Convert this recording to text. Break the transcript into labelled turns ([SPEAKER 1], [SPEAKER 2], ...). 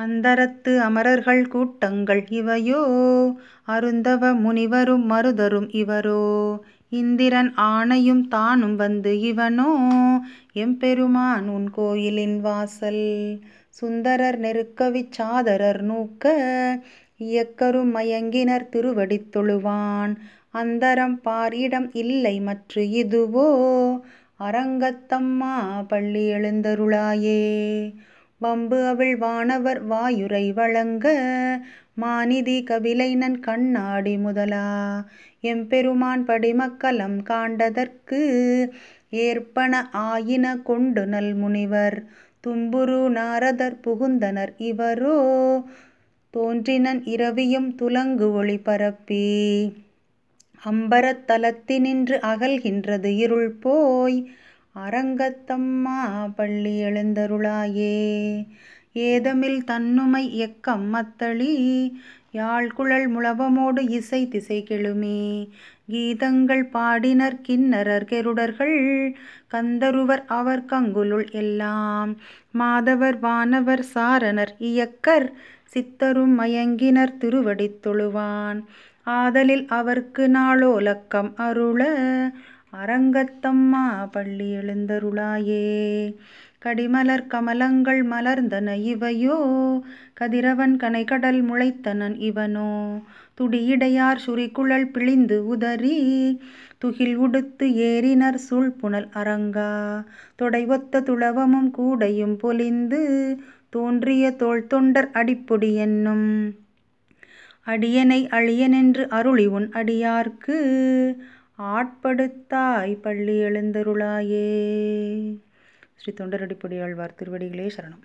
[SPEAKER 1] அந்தரத்து அமரர்கள் கூட்டங்கள் இவையோ. அருந்தவ முனிவரும் மருதரும் இவரோ. இந்திரன் ஆணையும் தானும் வந்து இவனோ. எம்பெருமான் உன் கோயிலின் வாசல். சுந்தரர் நெருக்கவிச் சாதரர் நூக்க. இயக்கரும் மயங்கினர் திருவடித் தொழுவான். அந்தரம் பாரிடம் இல்லை மற்று இதுவோ. அரங்கத்தம்மா பள்ளி எழுந்தருளாயே. வம்பு அவள் வானவர் வாயுரை வழங்க மாநிதி கபிலைநன் கண்ணாடி முதலா. எம்பெருமான் படிமக்கலம் காண்டதற்கு ஏற்பன ஆயின கொண்டு நல் முனிவர் தும்புரு நாரதர் புகுந்தனர் இவரோ தோன்றினன் இரவியும் துலங்கு ஒளி பரப்பி. அம்பரத்தலத்தினின்று அகல்கின்றது இருள் போய் அரங்கத்தம்மா பள்ளி எழுந்தருளாயே. ஏதமில் தன்னுமை எக்கம் மத்தளி யாழ்குழல் முழவமோடு இசை திசை கெழுமி. கீதங்கள் பாடினர் கிண்ணரர் கெருடர்கள் கந்தருவர் அவர் கங்குலுள் எல்லாம். மாதவர் வானவர் சாரணர் இயக்கர் சித்தரும் மயங்கினர் திருவடித் தொழுவான். ஆதலில் அவர்க்கு நாளோலக்கம் அருள அரங்கத்தம்மா பள்ளி எழுந்தருளாயே. கடிமலர் கமலங்கள் மலர்ந்தன இவையோ. கதிரவன் கனைகடல் முளைத்தனன் இவனோ. துடியிடையார் சுரிக்குழல் பிழிந்து உதறி துகில் உடுத்து ஏறினர் சூழ்புணல் அரங்கா. தொடைவொத்த துளவமும் கூடையும் பொலிந்து தோன்றிய தோள் தொண்டர் அடிப்பொடி என்னும். அடியனை அழியனென்று அருளி உன் அடியார்க்கு ஆட்படுத்தாய் பள்ளி எழுந்தருளாயே. ஸ்ரீ தொண்டரடிப்பொடியாழ்வார் திருவடிகளே சரணம்.